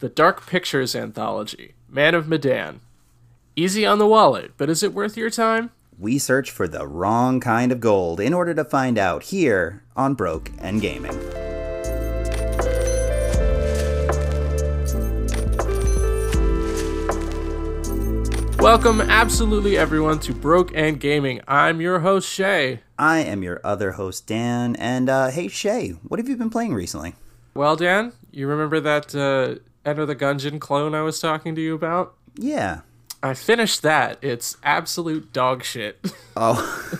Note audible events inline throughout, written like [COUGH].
The Dark Pictures Anthology, Man of Medan. Easy on the wallet, but is it worth your time? We search for the wrong kind of gold in order to find out here on Broke and Gaming. Welcome, absolutely everyone, to Broke and Gaming. I'm your host, Shea. I am your other host, Dan. And uh, hey, Shea, what have you been playing recently? Well, Dan, you remember that uh, Enter the Gungeon clone I was talking to you about? Yeah. I finished that. It's absolute dog shit. [LAUGHS] Oh.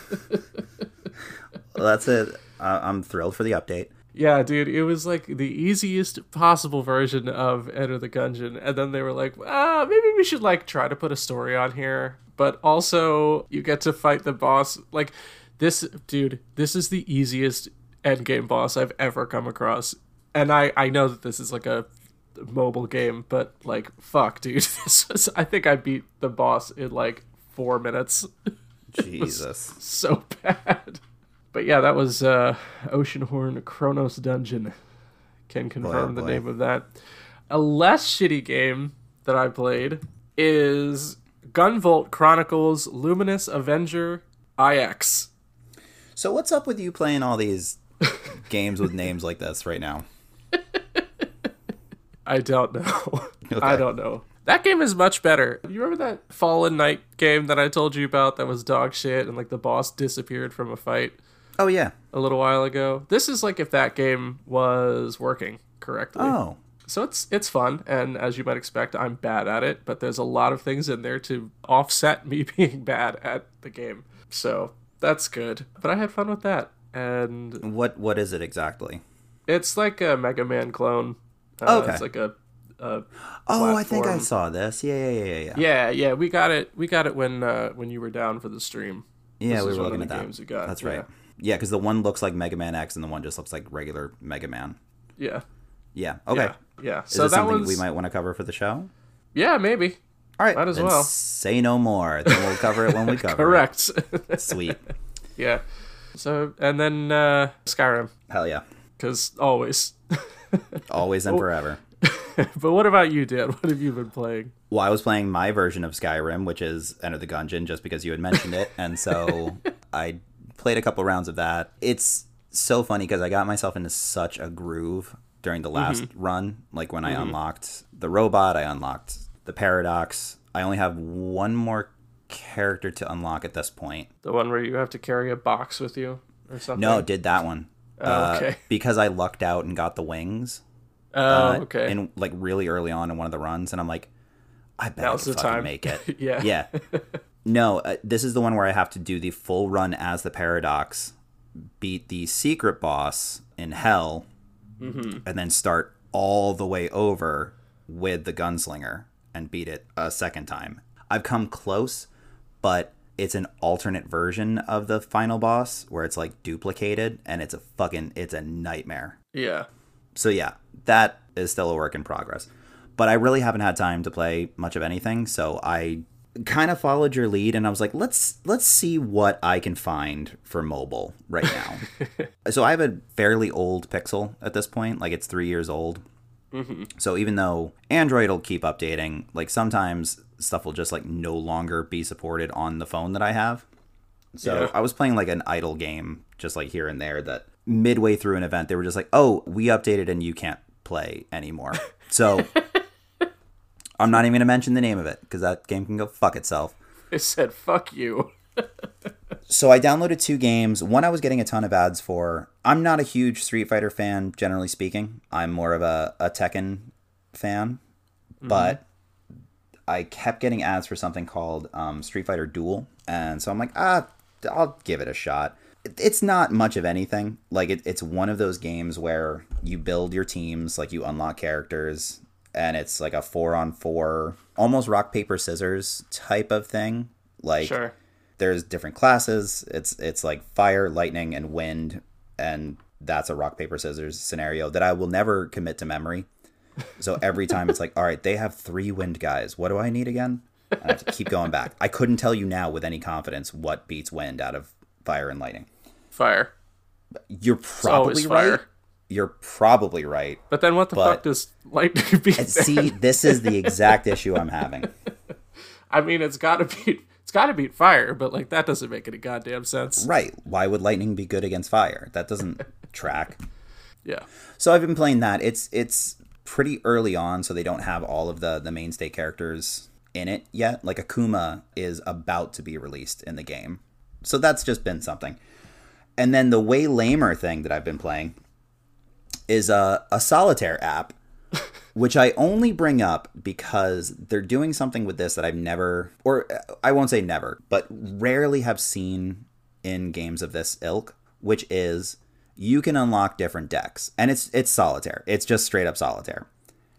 well, that's it. Uh, I'm thrilled for the update. yeah, dude, it was like the easiest possible version of Enter the Gungeon, and then they were like, ah, maybe we should like try to put a story on here, but also you get to fight the boss. Like this, dude, this is the easiest endgame boss I've ever come across, and I I know that this is like a mobile game, but like, fuck, dude, [LAUGHS] this was, I think I beat the boss in like four minutes. [LAUGHS] Jesus. so bad. But yeah, that was uh, Oceanhorn Chronos Dungeon. Can confirm the boy. name of that. A less shitty game that I played is Gunvolt Chronicles Luminous Avenger IX. So, what's up with you playing all these [LAUGHS] games with names like this right now? I don't know. [LAUGHS] Okay. I don't know. That game is much better. You remember that Fallen Knight game that I told you about that was dog shit and like the boss disappeared from a fight Oh, yeah. a little while ago? This is like if that game was working correctly. Oh. So it's it's fun, and as you might expect, I'm bad at it. But there's a lot of things in there to offset me [LAUGHS] being bad at the game. So that's good. But I had fun with that, and What What is it exactly? it's like a Mega Man clone. Uh, Okay. It's like a, a Oh, I think I saw this. Yeah, yeah, yeah, yeah. Yeah, yeah, yeah. We got it. We got it when uh, when you were down for the stream. yeah This we were looking at that. games we got, That's right. Yeah, because the one looks like Mega Man X and the one just looks like regular Mega Man. Yeah. Yeah. Okay. Yeah. Yeah. Is So this that something we might want to cover for the show? Yeah, maybe. All right. Might as well. Say no more. Then we'll cover it when we [LAUGHS] cover Correct. it. Correct. [LAUGHS] Sweet. yeah. So and then uh, Skyrim, Hell yeah. because always. [LAUGHS] Always and forever. [LAUGHS] but what about you, Dan? What have you been playing? Well, I was playing my version of Skyrim, which is Enter the Gungeon, just because you had mentioned it, and so [LAUGHS] I played a couple rounds of that. It's so funny because I got myself into such a groove during the last mm-hmm. run. Like when I mm-hmm. unlocked the robot, I unlocked the paradox. I only have one more character to unlock at this point. The one where you have to carry a box with you or something? No, did that one. Oh, okay. [LAUGHS] because I lucked out and got the wings. Oh, uh, okay. In like really early on in one of the runs, and I'm like, I bet Now's I can fucking time. make [LAUGHS] it. Yeah. yeah. [LAUGHS] No, uh, this is the one where I have to do the full run as the paradox, beat the secret boss in hell, Mm-hmm. and then start all the way over with the gunslinger and beat it a second time. I've come close, but it's an alternate version of the final boss where it's like duplicated and it's a fucking it's a nightmare. yeah. So yeah, that is still a work in progress. But I really haven't had time to play much of anything, so I kind of followed your lead and I was like, let's let's see what I can find for mobile right now. [LAUGHS] so I have a fairly old Pixel at this point, like it's 3 years old. Mm-hmm. So even though Android will keep updating, like sometimes stuff will just like no longer be supported on the phone that I have. So Yeah. I was playing like an idle game, just like here and there. That midway through an event, they were just like, "Oh, we updated and you can't play anymore." [LAUGHS] So I'm not even gonna mention the name of it because that game can go fuck itself. It said, fuck you. [LAUGHS] So I downloaded two games. One I was getting a ton of ads for. I'm not a huge Street Fighter fan, generally speaking. I'm more of a, a Tekken fan, mm-hmm. but I kept getting ads for something called um, Street Fighter Duel, and so I'm like, ah, I'll give it a shot. It's not much of anything. Like it, it's one of those games where you build your teams, like you unlock characters, and it's like a four on four, almost rock paper scissors type of thing. Like Sure. there's different classes. It's it's like fire, lightning, and wind, and that's a rock paper scissors scenario that I will never commit to memory. So every time it's like, all right, they have three wind guys. What do I need again? And I have to keep going back. I couldn't tell you now with any confidence what beats wind out of fire and lightning. Fire. You're probably right. You're probably right. But then what the fuck does lightning [LAUGHS] beat? See, this is the exact issue I'm having. [LAUGHS] I mean, it's got to beat it's got to beat fire, but like that doesn't make any goddamn sense. Right. Why would lightning be good against fire? That doesn't track. Yeah. So I've been playing that. It's it's pretty early on, so they don't have all of the the mainstay characters in it yet. Like Akuma is about to be released in the game, so that's just been something. And then the way lamer thing that I've been playing is a a solitaire app, [LAUGHS] which I only bring up because they're doing something with this that I've never, or I won't say never, but rarely have seen in games of this ilk, which is you can unlock different decks, and it's it's solitaire. It's just straight up solitaire.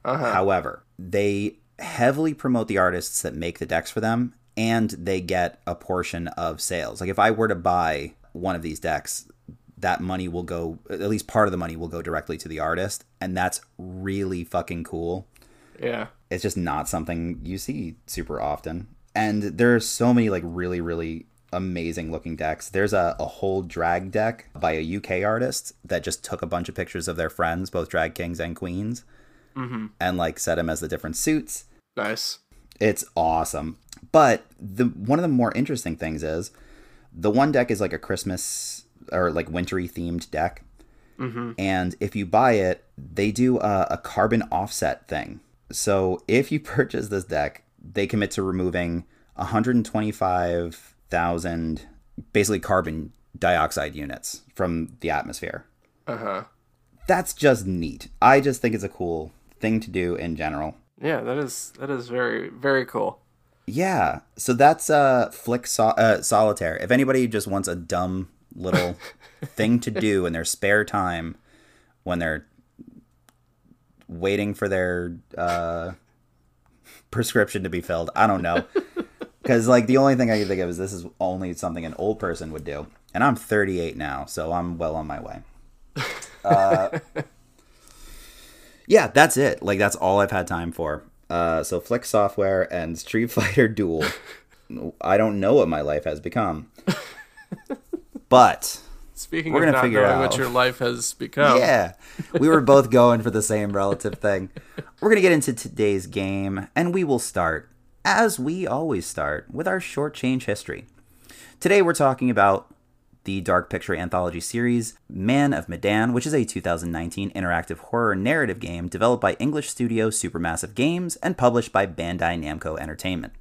Uh-huh. However, they heavily promote the artists that make the decks for them, and they get a portion of sales. Like if I were to buy one of these decks, that money will go, at least part of the money will go directly to the artist, and that's really fucking cool. Yeah. It's just not something you see super often. And there are so many like really, really amazing looking decks. There's a, a whole drag deck by a UK artist that just took a bunch of pictures of their friends, both drag kings and queens, mm-hmm. and like set them as the different suits. Nice. It's awesome. But the one of the more interesting things is the one deck is like a Christmas or like wintry themed deck. Mm-hmm. And if you buy it, they do a, a carbon offset thing. So if you [LAUGHS] purchase this deck, they commit to removing 125,000 basically carbon dioxide units from the atmosphere. Uh huh. That's just neat. I just think it's a cool thing to do in general. Yeah, that is that is very very cool. Yeah, so that's uh Flick so- uh, Solitaire. If anybody just wants a dumb little [LAUGHS] thing to do in their spare time when they're waiting for their uh, prescription to be filled, I don't know. [LAUGHS] Because like the only thing I can think of is this is only something an old person would do, and I'm 38 now, so I'm well on my way. Uh, [LAUGHS] yeah, that's it. Like that's all I've had time for. Uh, so Flick Software and Street Fighter Duel. I don't know what my life has become, but Speaking We're of not figure knowing out. what your life has become, yeah, we were both going for the same relative thing. We're gonna get into today's game, and we will start as we always start with our short change history. Today we're talking about the Dark Picture anthology series Man of Medan, which is a 2019 interactive horror narrative game developed by English studio Supermassive Games and published by Bandai Namco Entertainment.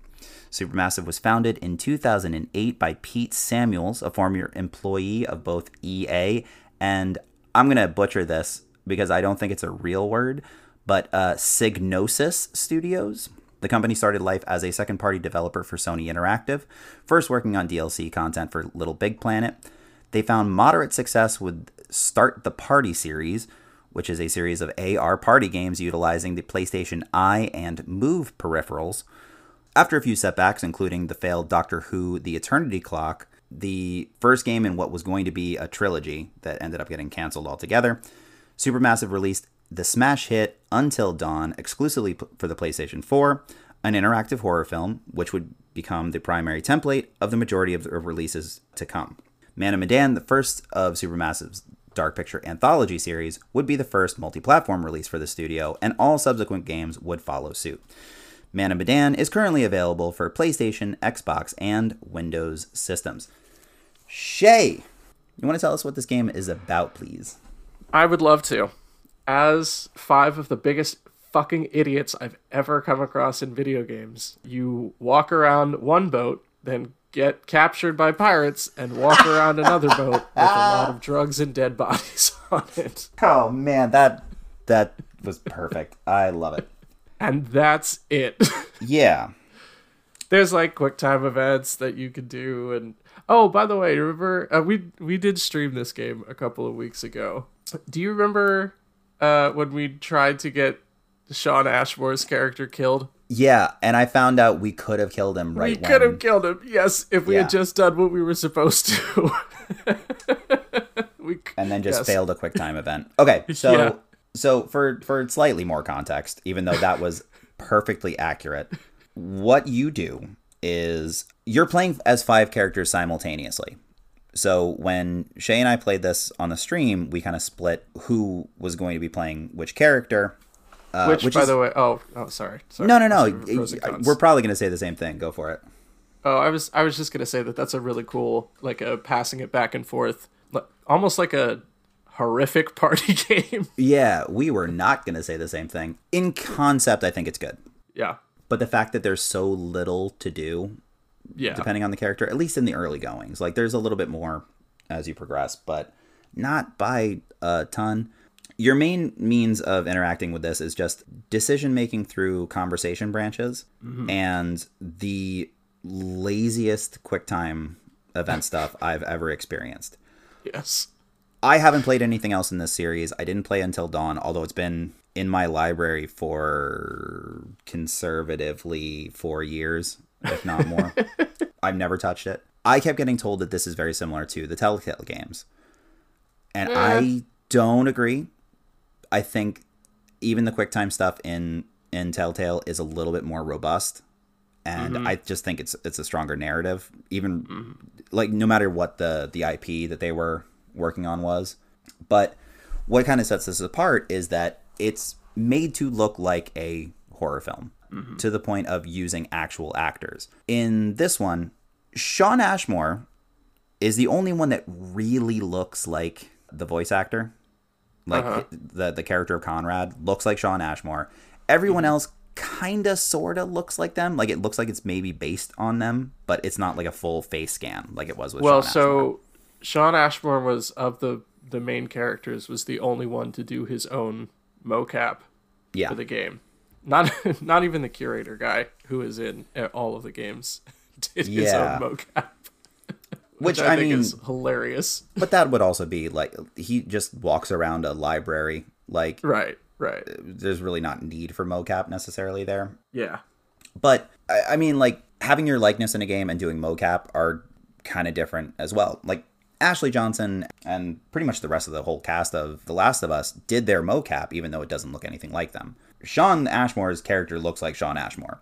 Supermassive was founded in 2008 by Pete Samuels, a former employee of both EA and I'm going to butcher this because I don't think it's a real word, but uh, Psygnosis Studios. The company started life as a second party developer for Sony Interactive, first working on DLC content for Little Big Planet. They found moderate success with Start the Party series, which is a series of AR party games utilizing the PlayStation Eye and Move peripherals. After a few setbacks, including the failed Doctor Who The Eternity Clock, the first game in what was going to be a trilogy that ended up getting canceled altogether, Supermassive released the smash hit Until Dawn exclusively for the PlayStation 4, an interactive horror film, which would become the primary template of the majority of the releases to come. Man of Medan, the first of Supermassive's Dark Picture anthology series, would be the first multi platform release for the studio, and all subsequent games would follow suit. Man of Medan is currently available for PlayStation, Xbox, and Windows systems. Shea, you want to tell us what this game is about, please? I would love to. As five of the biggest fucking idiots I've ever come across in video games, you walk around one boat, then get captured by pirates, and walk [LAUGHS] around another boat with a lot of drugs and dead bodies [LAUGHS] on it. Oh man, that that was perfect. I love it. And that's it. [LAUGHS] Yeah. There's like quick time events that you can do, and oh, by the way, remember uh, we we did stream this game a couple of weeks ago. Do you remember uh, when we tried to get Shawn Ashmore's character killed? Yeah, and I found out we could have killed him right we could have killed him, yes, if we Yeah. had just done what we were supposed to. [LAUGHS] we and then just yes. failed a quick time event. Okay, [LAUGHS] so Yeah. so for for slightly more context, even though that was perfectly accurate, what you do is you're playing as five characters simultaneously. So when Shea and I played this on the stream, we kind of split who was going to be playing which character. Uh, which, by is- the way, oh, oh, sorry. sorry. no, no, no. Those are pros and cons. We're probably going to say the same thing. Go for it. Oh, I was I was just gonna say that that's a really cool like a passing it back and forth, almost like a horrific [LAUGHS] party game. Yeah, we were not going to say the same thing. In concept, I think it's good. yeah, But the fact that there's so little to do, yeah, depending on the character, at least in the early goings, like there's a little bit more as you progress, but not by a ton. Your main means of interacting with this is just decision making through conversation branches mm-hmm. and the laziest QuickTime event [LAUGHS] stuff I've ever experienced. yes, I haven't played anything else in this series. I didn't play Until Dawn, although it's been in my library for conservatively four years, if not more. [LAUGHS] I've never touched it. I kept getting told that this is very similar to the Telltale games. And I mm. don't agree. I think even the QuickTime stuff in in Telltale is a little bit more robust. And mm-hmm. I just think it's it's a stronger narrative. Even mm-hmm. like no matter what the the IP that they were working on was. But what kind of sets this apart is that it's made to look like a horror film to the point of using actual actors. In this one, Shawn Ashmore is the only one that really looks like the voice actor. Like uh-huh. the the character of Conrad looks like Shawn Ashmore. Everyone mm-hmm. else kind of sort of looks like them. Like it looks like it's maybe based on them, but it's not like a full face scan like it was with Well, Shawn Ashmore. so Shawn Ashmore was of the the main characters was the only one to do his own mocap yeah. for the game. Not [LAUGHS] not even the curator guy who is in uh, all of the games [LAUGHS] did his own mocap, [LAUGHS] Which, which I, I, think mean, is hilarious. but that would also be like he just walks around a library. Like Right, right. there's really not need for mocap necessarily there. Yeah. But I, I mean, like having your likeness in a game and doing mocap are kind of different as well. Like Ashley Johnson and pretty much the rest of the whole cast of The Last of Us did their mocap, even though it doesn't look anything like them. Shawn Ashmore's character looks like Shawn Ashmore.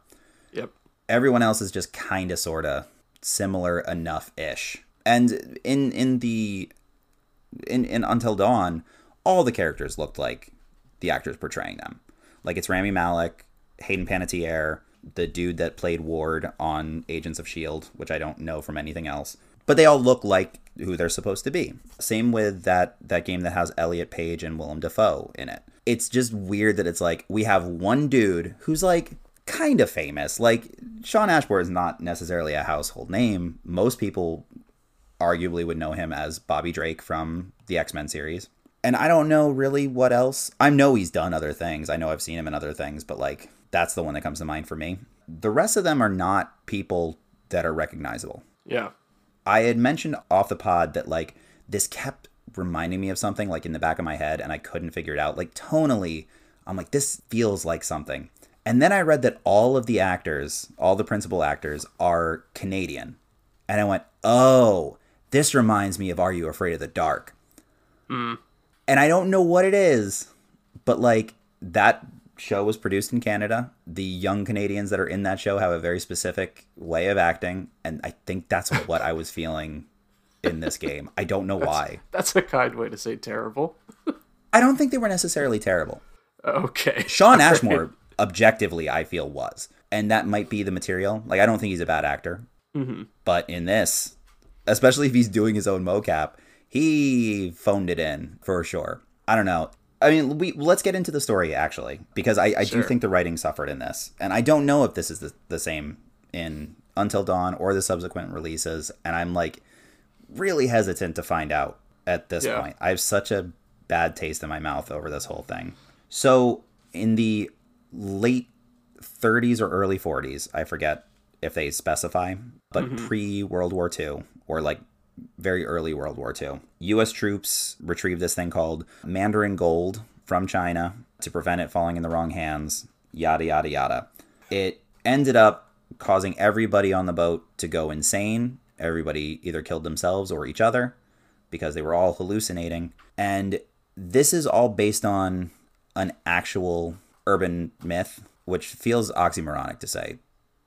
Yep. Everyone else is just kind of sort of similar enough ish. And in in the in, in Until Dawn, all the characters looked like the actors portraying them. Like it's Rami Malek, Hayden Panettiere, the dude that played Ward on Agents of Shield, which I don't know from anything else. But they all look like who they're supposed to be. Same with that that game that has Elliot Page and Willem Dafoe in it. It's just weird that it's like we have one dude who's like kind of famous. Like Shawn Ashmore is not necessarily a household name. Most people arguably would know him as Bobby Drake from the X Men series. And I don't know really what else. I know he's done other things. I know I've seen him in other things, but like that's the one that comes to mind for me. The rest of them are not people that are recognizable. Yeah. I had mentioned off the pod that like this kept reminding me of something like in the back of my head and I couldn't figure it out. Like tonally, I'm like, this feels like something. And then I read that all of the actors, all the principal actors, are Canadian. And I went, oh, this reminds me of Are You Afraid of the Dark? Hmm. And I don't know what it is, but like that show was produced in Canada. The young Canadians that are in that show have a very specific way of acting. And I think that's what I was feeling in this game. I don't know why. That's a kind way to say terrible. I don't think they were necessarily terrible. Okay. Shawn [LAUGHS] Ashmore, objectively, I feel was, and that might be the material. Like, I don't think he's a bad actor, mm-hmm. but in this, especially if he's doing his own mocap, he phoned it in for sure. I don't know. I mean, we let's get into the story actually, because I, I do think the writing suffered in this, and I don't know if this is the, the same in Until Dawn or the subsequent releases, and I'm like really hesitant to find out at this Yeah. point. I have such a bad taste in my mouth over this whole thing. So, in the late 30s or early 40s, I forget if they specify, but mm-hmm. pre World War II or like very early World War II, US troops retrieved this thing called Mandarin gold from China to prevent it falling in the wrong hands, yada, yada, yada. It ended up causing everybody on the boat to go insane. Everybody either killed themselves or each other because they were all hallucinating. And this is all based on an actual urban myth, which feels oxymoronic to say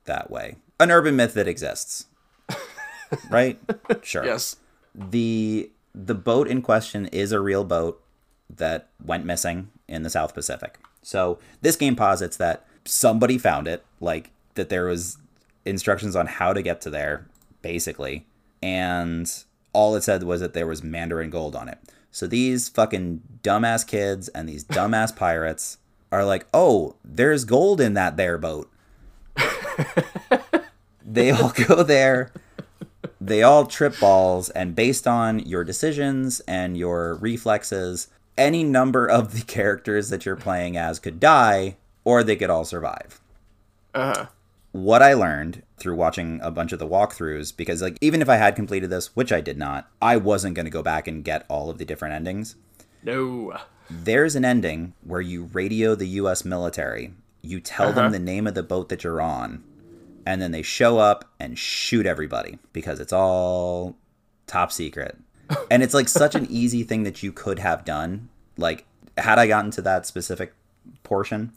that way. An urban myth that exists. [LAUGHS] right? Sure. Yes. the the boat in question is a real boat that went missing in the South Pacific. So this game posits that somebody found it, like that there was instructions on how to get to there, basically, and all it said was that there was Mandarin gold on it. So these fucking dumbass kids and these dumbass [LAUGHS] pirates are like, oh, there's gold in that there boat. [LAUGHS] they all go there. They all trip balls, and based on your decisions and your reflexes, any number of the characters that you're playing as could die, or they could all survive. Uh, What I learned through watching a bunch of the walkthroughs, because like even if I had completed this, which I did not, I wasn't going to go back and get all of the different endings. no. There's an ending where you radio the U.S. military. You tell them uh-huh. the name of the boat that you're on, and then they show up and shoot everybody because it's all top secret. [LAUGHS] And it's like such an easy thing that you could have done. Like, had I gotten to that specific portion,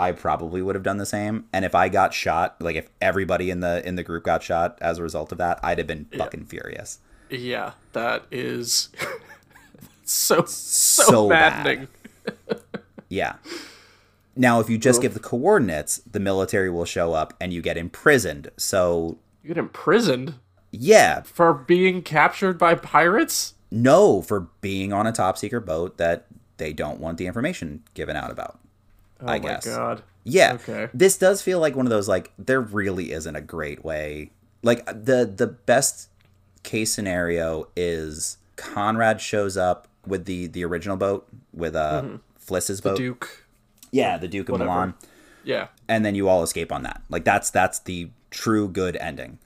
I probably would have done the same. And if I got shot, like if everybody in the in the group got shot as a result of that, I'd have been fucking furious. Yeah, that is [LAUGHS] so so, So bad. maddening. [LAUGHS] Yeah. Now, if you just give the coordinates, the military will show up and you get imprisoned. So, You get imprisoned yeah, for being captured by pirates? no, for being on a top secret boat that they don't want the information given out about. Oh I my guess. god. Yeah. Okay. This does feel like one of those like there really isn't a great way. Like the the best case scenario is Conrad shows up with the the original boat with uh Fliss's boat. The Duke. yeah, the Duke of Whatever. Milan. Yeah. and then you all escape on that. Like that's that's the true good ending.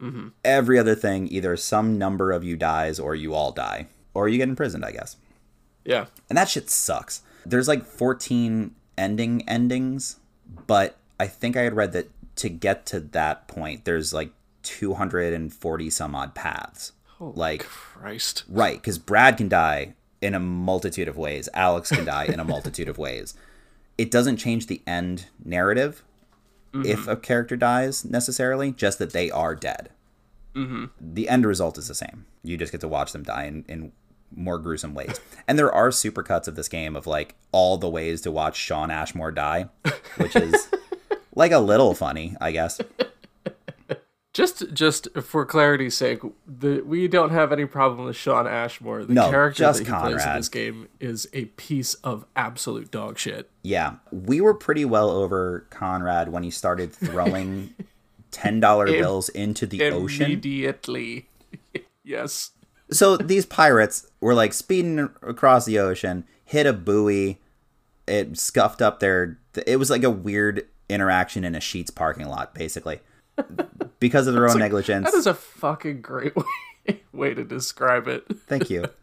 Mm-hmm. Every other thing, either some number of you dies or you all die, or you get imprisoned, I guess. Yeah. And that shit sucks. There's like 14 ending endings, but I think I had read that to get to that point, there's like 240 some odd paths. like Christ. Right, because Brad can die in a multitude of ways. Alex can die in a [LAUGHS] multitude of ways. It doesn't change the end narrative if a character dies necessarily, just that they are dead. Mm-hmm. The end result is the same. You just get to watch them die in, in more gruesome ways. and there are supercuts of this game of like all the ways to watch Shawn Ashmore die, which is [LAUGHS] like a little funny, I guess. Just just for clarity's sake, the we don't have any problem with Shawn Ashmore. The No, character just that he plays in Conrad. this game is a piece of absolute dog shit. Yeah, we were pretty well over Conrad when he started throwing [LAUGHS] ten dollar bills into the ocean. Immediately. [LAUGHS] yes. So these pirates were like speeding across the ocean, hit a buoy, it scuffed up their. It was like a weird interaction in a Sheetz parking lot, basically, [LAUGHS] because of their own negligence. That is a fucking great way, [LAUGHS] way to describe it. Thank you. [LAUGHS]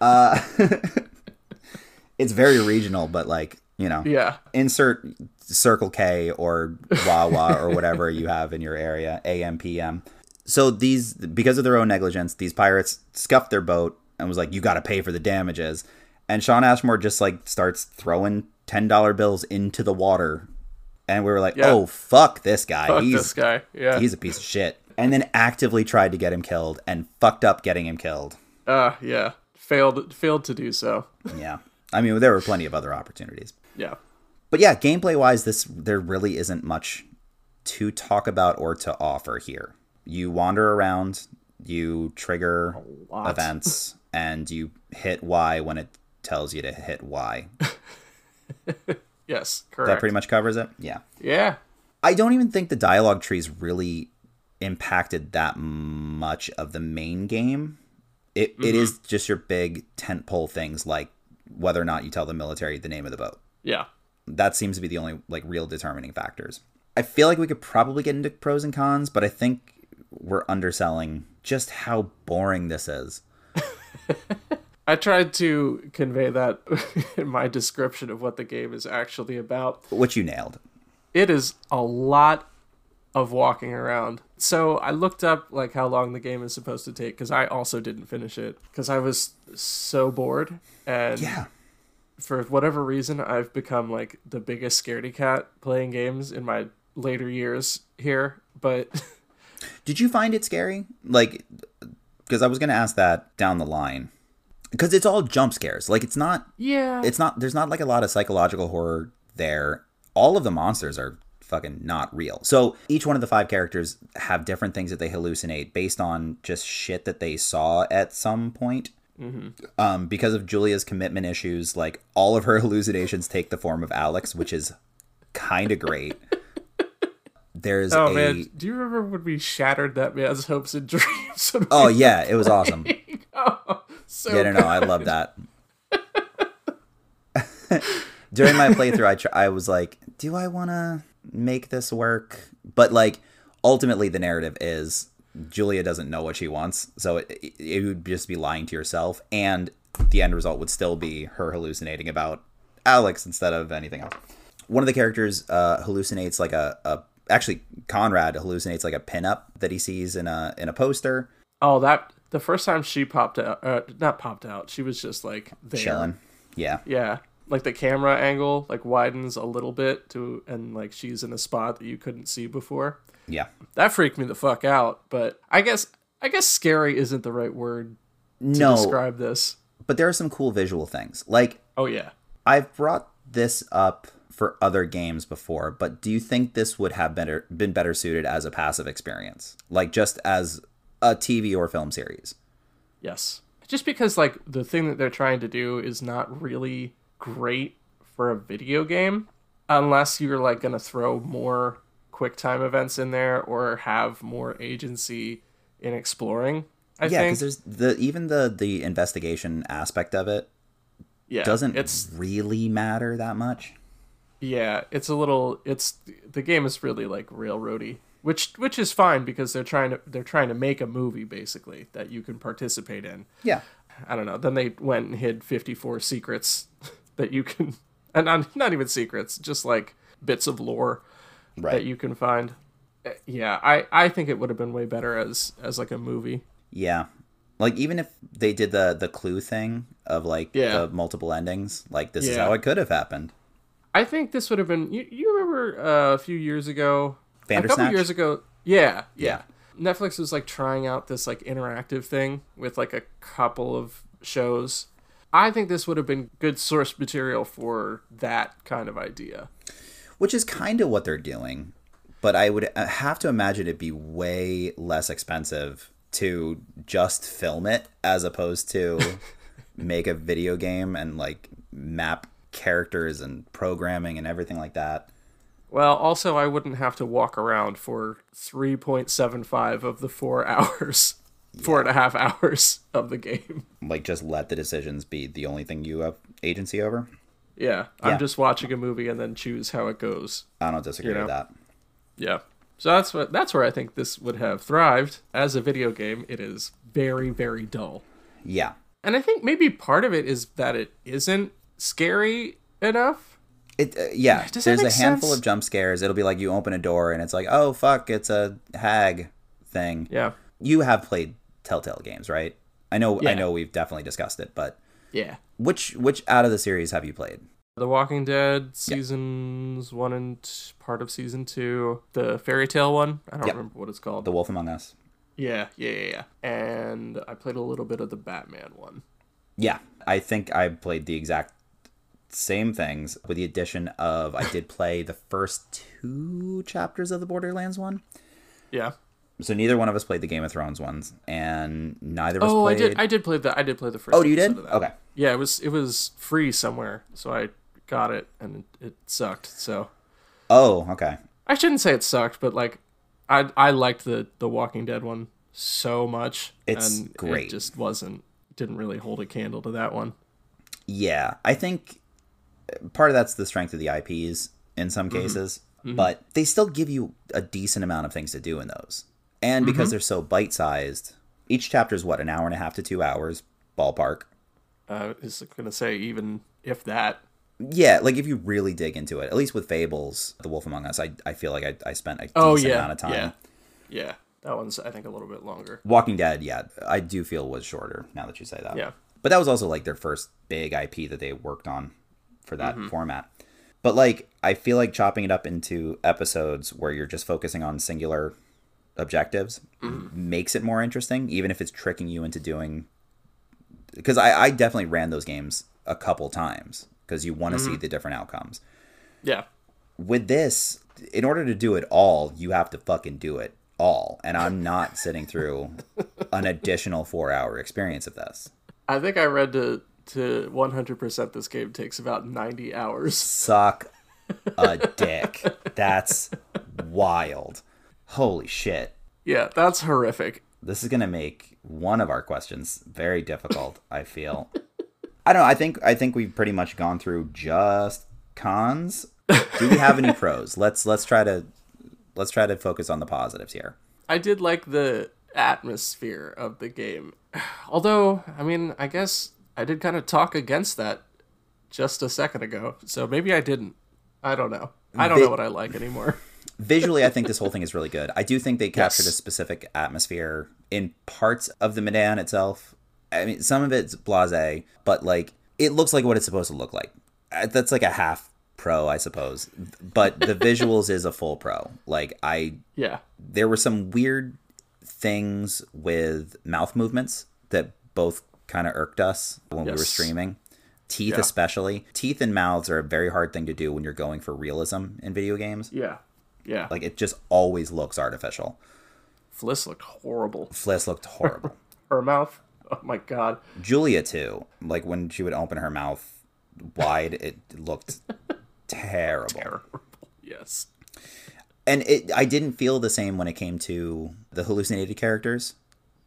Uh, it's very regional, but like you know, Yeah. insert Circle K or Wawa or whatever you have in your area, AM, PM. So these, because of their own negligence, these pirates scuffed their boat and was like, "You got to pay for the damages." And Shawn Ashmore just like starts throwing ten dollar bills into the water, and we were like, Yeah. "Oh fuck this guy! Fuck he's this guy. Yeah. he's a piece of shit." And then actively tried to get him killed and fucked up getting him killed. Uh yeah. Failed failed to do so. Yeah, I mean there were plenty of other opportunities. Yeah. But yeah, gameplay wise, this there really isn't much to talk about or to offer here. You wander around, you trigger events, and you hit Y when it tells you to hit Y. [LAUGHS] Yes, correct. That pretty much covers it. Yeah. Yeah. I don't even think the dialogue trees really impacted that much of the main game. It, it mm-hmm. is just your big tentpole things like whether or not you tell the military the name of the boat. Yeah. that seems to be the only like real determining factors. I feel like we could probably get into pros and cons, but I think we're underselling just how boring this is. [LAUGHS] I tried to convey that [LAUGHS] in my description of what the game is actually about. Which you nailed. It is a lot of walking around. So I looked up like how long the game is supposed to take because I also didn't finish it because I was so bored and Yeah. for whatever reason I've become like the biggest scaredy cat playing games in my later years here. But [LAUGHS] Did you find it scary? Like because I was gonna ask that down the line because it's all jump scares. Like it's not Yeah. it's not there's not like a lot of psychological horror there. All of the monsters are fucking not real. So each one of the five characters have different things that they hallucinate based on just shit that they saw at some point. Um, because of Julia's commitment issues, like all of her [LAUGHS] hallucinations take the form of Alex, which is kind of great. There's oh a man, do you remember when we shattered that man's hopes and [LAUGHS] dreams? oh yeah, it was awesome. [LAUGHS] oh, so Yeah, no, no, I love that. [LAUGHS] During my playthrough, I tr- I was like, do I want to make this work? But like, ultimately, the narrative is Julia doesn't know what she wants, so it, it, it would just be lying to yourself, and the end result would still be her hallucinating about Alex instead of anything else. One of the characters uh, hallucinates like a, a actually Conrad hallucinates like a pinup that he sees in a in a poster. Oh, that the first time she popped out, uh, not popped out. She was just like there. Chilling. Yeah. Yeah, like the camera angle like widens a little bit to, and like she's in a spot that you couldn't see before. Yeah. That freaked me the fuck out. But I guess I guess scary isn't the right word to No, describe this. but there are some cool visual things. Like Oh yeah. I've brought this up for other games before, but do you think this would have better been better suited as a passive experience? Like just as a TV or film series? Yes. Just because like the thing that they're trying to do is not really great for a video game unless you're like going to throw more quick time events in there or have more agency in exploring. I yeah, because there's the even the the investigation aspect of it yeah, doesn't it's really matter that much. Yeah, it's a little it's the game is really like railroady, which which is fine because they're trying to they're trying to make a movie basically that you can participate in. Yeah. I don't know. Then they went and hid 54 secrets [LAUGHS] that you can, and not, not even secrets, just like bits of lore that you can find. Uh, Yeah, I, I think it would have been way better as as like a movie. Yeah. Like even if they did the the clue thing of like Yeah. the multiple endings, like this is how it could have happened. I think this would have been. You, you remember uh, a few years ago, a couple years ago. Yeah, yeah. Netflix was like trying out this like interactive thing with like a couple of shows. I think this would have been good source material for that kind of idea. which is kind of what they're doing but i would uh, have to imagine it'd be way less expensive to just film it as opposed to [LAUGHS] make a video game and like map characters and programming and everything like that Well, also, I wouldn't have to walk around for 3.75 of the four [LAUGHS] hours, four and a half hours of the game. like just let the decisions be the only thing you have agency over Yeah, Yeah. I'm just watching a movie and then choose how it goes. i don't disagree You with know. that Yeah. So that's what that's where I think this would have thrived as a video game. It is very very dull. yeah And I think maybe part of it is that it isn't scary enough. It uh, yeah. Does There's a handful sense? of jump scares. It'll be like you open a door and it's like, oh fuck, it's a hag thing. Yeah. You have played Telltale games, right? I know. I know we've definitely discussed it, but Yeah. which which out of the series have you played? The Walking Dead seasons 1 and t- part of season 2, the fairy tale one, I don't remember what it's called. The Wolf Among Us. Yeah, yeah, yeah, yeah. And I played a little bit of the Batman one. Yeah, I think I played the exact same things with the addition of I did play the first two chapters of the Borderlands one. Yeah. So neither one of us played the Game of Thrones ones, and neither of us Oh, played. I did. I did play the. I did play the first. oh, you did? Okay. Yeah, it was. It was free somewhere, so I got it, and it, it sucked. So Oh, okay. I shouldn't say it sucked, but like, I I liked the the Walking Dead one so much. It's and great. It just wasn't. Didn't really hold a candle to that one. Yeah, I think part of that's the strength of the IPs in some cases, but they still give you a decent amount of things to do in those. And because they're so bite sized, each chapter is what, an hour and a half to two hours, ballpark. Uh, is gonna say even if that. Yeah, like if you really dig into it, at least with Fables, The Wolf Among Us, I, I feel like I, I spent a decent Oh yeah. amount of time. Yeah. Yeah. That one's I think a little bit longer. Walking Dead, yeah, I do feel was shorter now that you say that. Yeah. But that was also like their first big IP that they worked on for that mm-hmm. format. But like I feel like chopping it up into episodes where you're just focusing on singular objectives mm-hmm. makes it more interesting, even if it's tricking you into doing. Because I, I definitely ran those games a couple times because you want to see mm-hmm. the different outcomes. Yeah. With this, in order to do it all, you have to fucking do it all. And I'm not sitting through an additional four hour experience of this. [LAUGHS] I think I read to to 100% this game takes about 90 hours. Suck [LAUGHS] a dick. That's wild. Holy shit. Yeah, that's horrific. This is gonna make one of our questions very difficult. I feel. I don't know. I think I think we've pretty much gone through just cons. Do we have any pros? [LAUGHS] Let's let's try to let's try to focus on the positives here. I did like the atmosphere of the game. [SIGHS] Although, I mean, I guess I did kind of talk against that just a second ago. So maybe I didn't. I don't know. I don't Vi- know what I like anymore. [LAUGHS] Visually, I think this whole thing is really good. I do think they captured Yes. a specific atmosphere in parts of the Medan itself. I mean, some of it's blasé, but like it looks like what it's supposed to look like. Uh, That's like a half pro, I suppose. But the [LAUGHS] visuals is a full pro. Like I Yeah. there were some weird things with mouth movements that both kind of irked us when we were streaming. Teeth, Yeah. especially. Teeth and mouths are a very hard thing to do when you're going for realism in video games. Yeah. Yeah. Like, it just always looks artificial. Fliss looked horrible. Fliss looked horrible. [LAUGHS] Her mouth. Oh my god. Julia, too. Like, when she would open her mouth wide, it looked [LAUGHS] terrible. Terrible. Yes. and it I didn't feel the same when it came to the hallucinated characters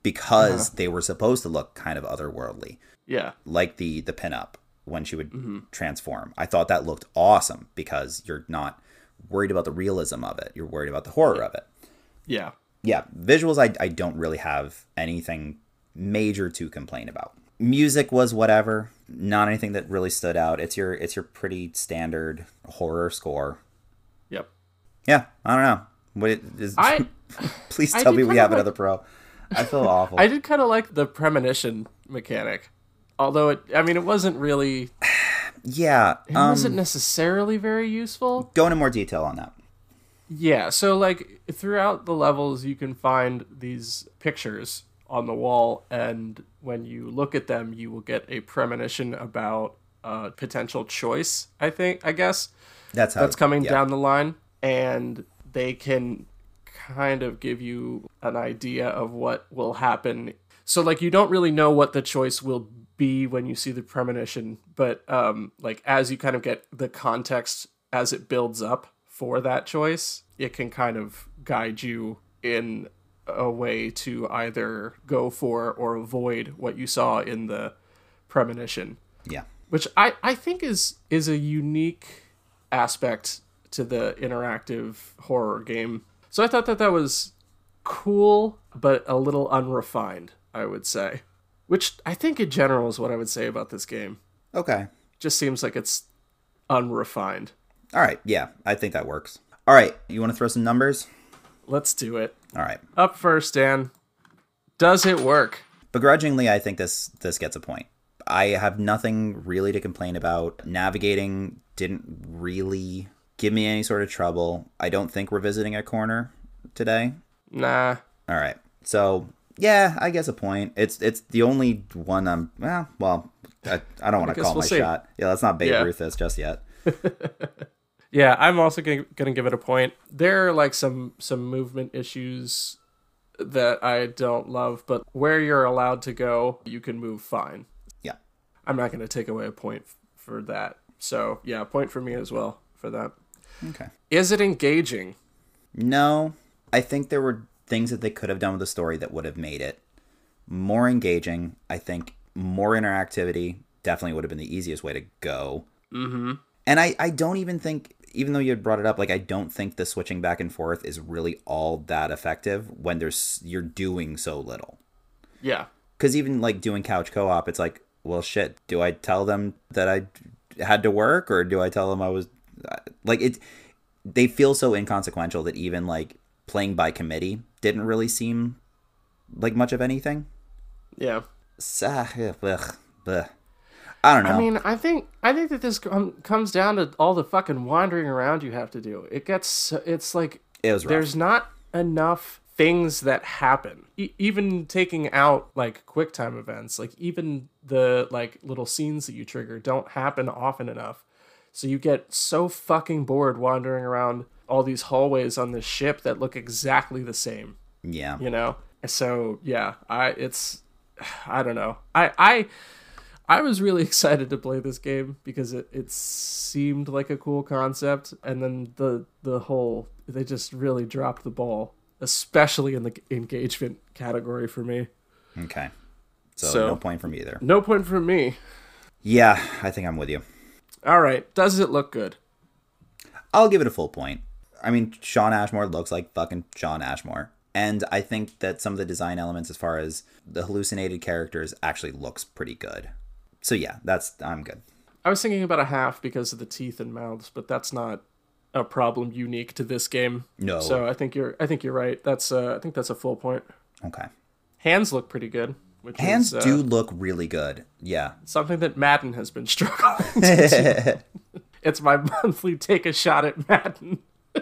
because they were supposed to look kind of otherworldly, Yeah. like the the pinup when she would transform. I thought that looked awesome because you're not worried about the realism of it; you're worried about the horror of it. Yeah. Yeah, visuals I I don't really have anything major to complain about. Music was whatever, not anything that really stood out. It's your it's your pretty standard horror score. Yep. Yeah, I don't know. What it is I [LAUGHS] Please tell did me we have like- another pro. I feel awful. I did kind of like the premonition mechanic. Although it I mean it wasn't really yeah. it Um, wasn't necessarily very useful. go into more detail on that. Yeah, so like throughout the levels, you can find these pictures on the wall, and when you look at them, you will get a premonition about a potential choice. I think, I guess That's how that's coming yeah. down the line, and they can kind of give you an idea of what will happen. So like you don't really know what the choice will be when you see the premonition, but um like as you kind of get the context as it builds up for that choice, it can kind of guide you in a way to either go for or avoid what you saw in the premonition Yeah. which I, I think is is a unique aspect to the interactive horror game. So I thought that that was cool, but a little unrefined, I would say. Which I think in general is what I would say about this game. Okay. Just seems like it's unrefined. All right. Yeah, I think that works. All right. You want to throw some numbers? Let's do it. All right. Up first, Dan. Does it work? Begrudgingly, I think this this gets a point. I have nothing really to complain about. Navigating didn't really give me any sort of trouble. I don't think we're visiting a corner today. Nah. All right. So yeah, I guess a point. It's it's the only one I'm well well. I, I don't want to [LAUGHS] call we'll my see. shot. Yeah, let's not Babe Yeah. Ruth this just yet. [LAUGHS] Yeah, I'm also gonna, gonna give it a point. There are like some some movement issues that I don't love, but where you're allowed to go, you can move fine. Yeah. I'm not gonna take away a point f- for that. So yeah, a point for me as well for that. Okay. Is it engaging? No, I think there were things that they could have done with the story that would have made it more engaging. I think more interactivity definitely would have been the easiest way to go. Mm-hmm. And I, I don't even think, even though you had brought it up, like I don't think the switching back and forth is really all that effective when there's you're doing so little. Yeah. Because even like doing couch co-op, it's like, well, shit. Do I tell them that I had to work, or do I tell them I was like it? They feel so inconsequential that even like playing by committee didn't really seem like much of anything. Yeah. Ugh. Ah, I don't know. I mean, I think I think that this com- comes down to all the fucking wandering around you have to do. It gets it's like it was rough. there's not enough things that happen. E- even taking out like quick time events, like even the like little scenes that you trigger don't happen often enough. So you get so fucking bored wandering around all these hallways on this ship that look exactly the same, Yeah. you know? So yeah, I it's [SIGHS] I don't know. I I I was really [LAUGHS] excited to play this game because it, it seemed like a cool concept and then the the whole they just really dropped the ball, especially in the engagement category for me. Okay. So, So- no point from either. No point from me. Yeah, I think I'm with you. All right, does it look good? I'll give it a full point. I mean, Shawn Ashmore looks like fucking Shawn Ashmore. And I think that some of the design elements, as far as the hallucinated characters, actually looks pretty good. So yeah, that's I'm good. I was thinking about a half because of the teeth and mouths, but that's not a problem unique to this game. No. So I think you're I think you're right. That's uh, I think that's a full point. Okay. Hands look pretty good, which Hands is uh, do look really good. Yeah. something that Madden has been [LAUGHS] struggling. to [LAUGHS] it's my monthly take a shot at Madden. [LAUGHS]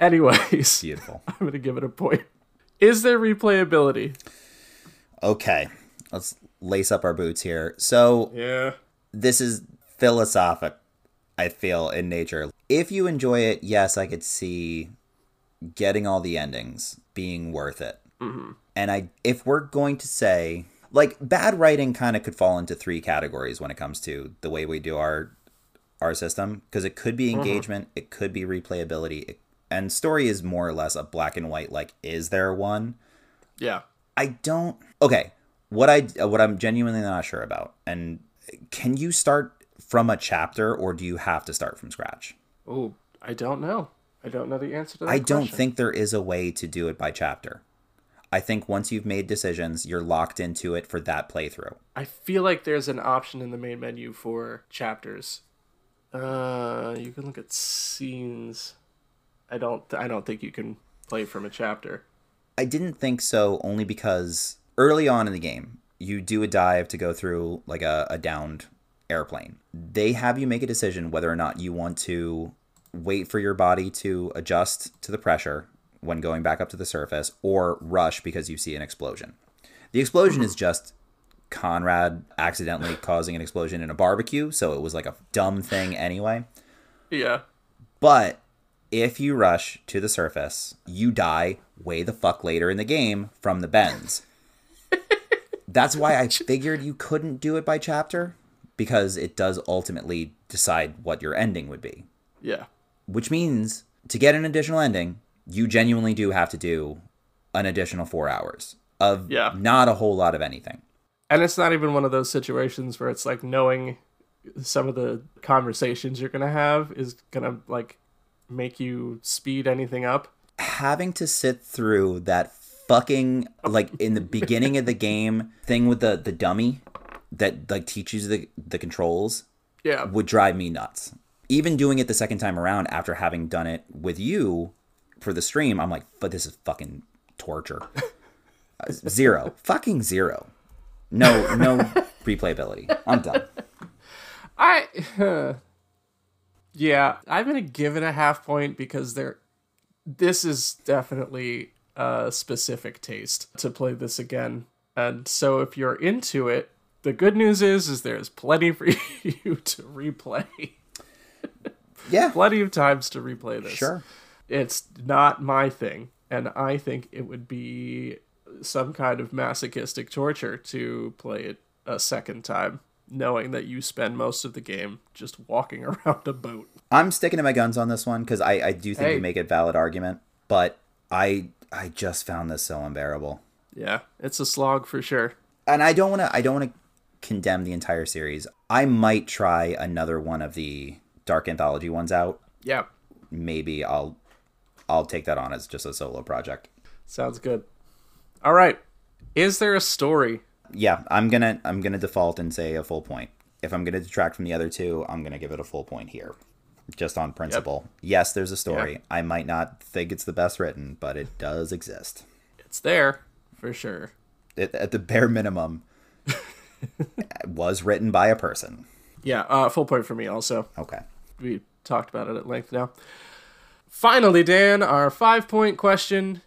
Anyways, Beautiful. I'm gonna give it a point. Is there replayability? Okay. Let's lace up our boots here. So Yeah. this is philosophic, I feel, in nature. If you enjoy it, yes, I could see getting all the endings being worth it. And I, if we're going to say, like, bad writing kind of could fall into three categories when it comes to the way we do our our system, because it could be mm-hmm. engagement, it could be replayability, it, and story is more or less a black and white. Like, is there one? Yeah. I don't. Okay, what I what I'm genuinely not sure about, and can you start from a chapter, or do you have to start from scratch? Oh, I don't know. I don't know the answer to that. I don't think there is a way to do it by chapter. I think once you've made decisions, you're locked into it for that playthrough. I feel like there's an option in the main menu for chapters. Uh, you can look at scenes. I don't. I don't think you can play from a chapter. I didn't think so only because early on in the game, you do a dive to go through like a, a downed airplane. They have you make a decision whether or not you want to wait for your body to adjust to the pressure when going back up to the surface or rush because you see an explosion. The explosion is just Conrad accidentally causing an explosion in a barbecue, so it was like a dumb thing anyway. Yeah. But if you rush to the surface, you die way the fuck later in the game from the bends. [LAUGHS] That's why I figured you couldn't do it by chapter because it does ultimately decide what your ending would be. Yeah. Which means to get an additional ending, you genuinely do have to do an additional 4 hours of Yeah. not a whole lot of anything. And it's not even one of those situations where it's like knowing some of the conversations you're gonna have is gonna like make you speed anything up. having to sit through that fucking like in the beginning of the game thing with the the dummy that like teaches the the controls Yeah. would drive me nuts. Even doing it the second time around after having done it with you for the stream, I'm like, but this is fucking torture. Uh, [LAUGHS] zero, fucking zero. No, no [LAUGHS] replayability. I'm done. I [SIGHS] yeah, I'm gonna give it a half point because there this is definitely a specific taste to play this again. And so if you're into it, the good news is is there's plenty for [LAUGHS] you to replay. Yeah, plenty of times to replay this. sure. It's not my thing, and I think it would be some kind of masochistic torture to play it a second time, knowing that you spend most of the game just walking [LAUGHS] around a boat. I'm sticking to my guns on this one because I, I do think Hey. you make a valid argument, but I I just found this so unbearable. Yeah, it's a slog for sure. and I don't want to I don't want to condemn the entire series. I might try another one of the dark anthology ones out. Yeah, Maybe I'll I'll take that on as just a solo project. sounds good. All right, is there a story? Yeah, I'm going to I'm going to default and say a full point. If I'm going to detract from the other two, I'm going to give it a full point here. Just on principle. Yes, there's a story. I might not think it's the best written, but it does exist. It's there for sure. It, at the bare minimum it [LAUGHS] was written by a person. Yeah, uh, full point for me also. Okay. we talked about it at length now. Finally, Dan, our five point question.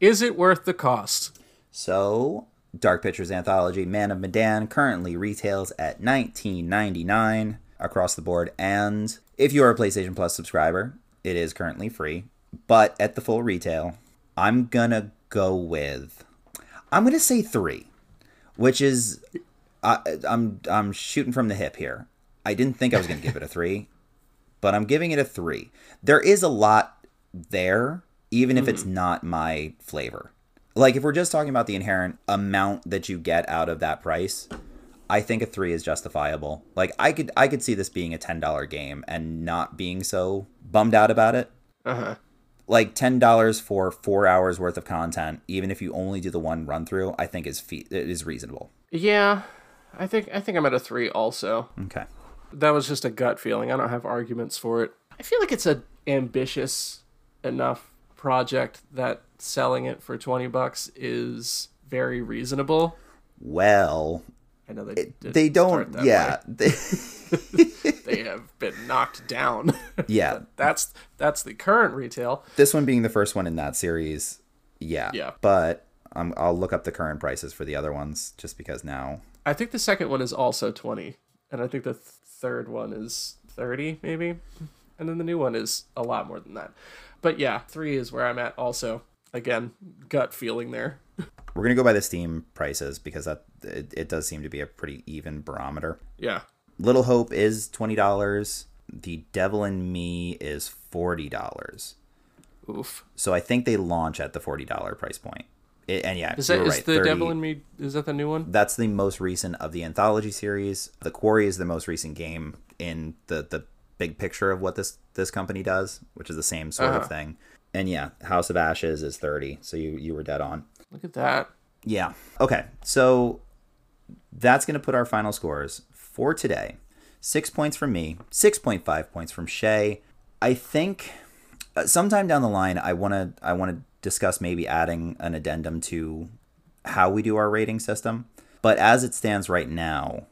Is it worth the cost? So, Dark Pictures Anthology Man of Medan currently retails at $19.99 across the board. And if you are a PlayStation Plus subscriber, it is currently free. But at the full retail, I'm gonna go with I'm gonna say three, which is I, I'm I'm shooting from the hip here. I didn't think I was gonna give it a three, but I'm giving it a three. There is a lot there, even if it's not my flavor. Like if we're just talking about the inherent amount that you get out of that price, I think a three is justifiable. Like I could I could see this being a ten dollar game and not being so bummed out about it. Uh huh. Like ten dollars for four hours worth of content, even if you only do the one run through, I think is fe- it is reasonable. Yeah, I think I think I'm at a three also. Okay. That was just a gut feeling. I don't have arguments for it. I feel like it's a ambitious enough project that selling it for 20 bucks is very reasonable. Well, I know they it, they don't. Yeah, they, [LAUGHS] they have been knocked down. [LAUGHS] yeah. that's that's the current retail. This one being the first one in that series. Yeah. Yeah. But um, I'll look up the current prices for the other ones just because now. I think the second one is also 20 and I think the th- third one is 30 maybe. And then the new one is a lot more than that. But yeah, 3 is where I'm at also. Again, gut feeling there. [LAUGHS] We're gonna go by the Steam prices because that it, it does seem to be a pretty even barometer. Yeah. Little Hope is twenty dollars. The Devil in Me is forty dollars. Oof. So I think they launch at the forty dollar price point. It, and yeah, Is that is right, the 30 Devil in Me? Is that the new one? That's the most recent of the anthology series. The Quarry is the most recent game in the the big picture of what this this company does, which is the same sort Uh-huh. of thing. And yeah, House of Ashes is thirty. So you you were dead on. Look at that. Yeah. Okay. So that's going to put our final scores for today. Six points from me, 6.5 points from Shea. I think uh, sometime down the line, I want to I want to discuss maybe adding an addendum to how we do our rating system. But as it stands right now,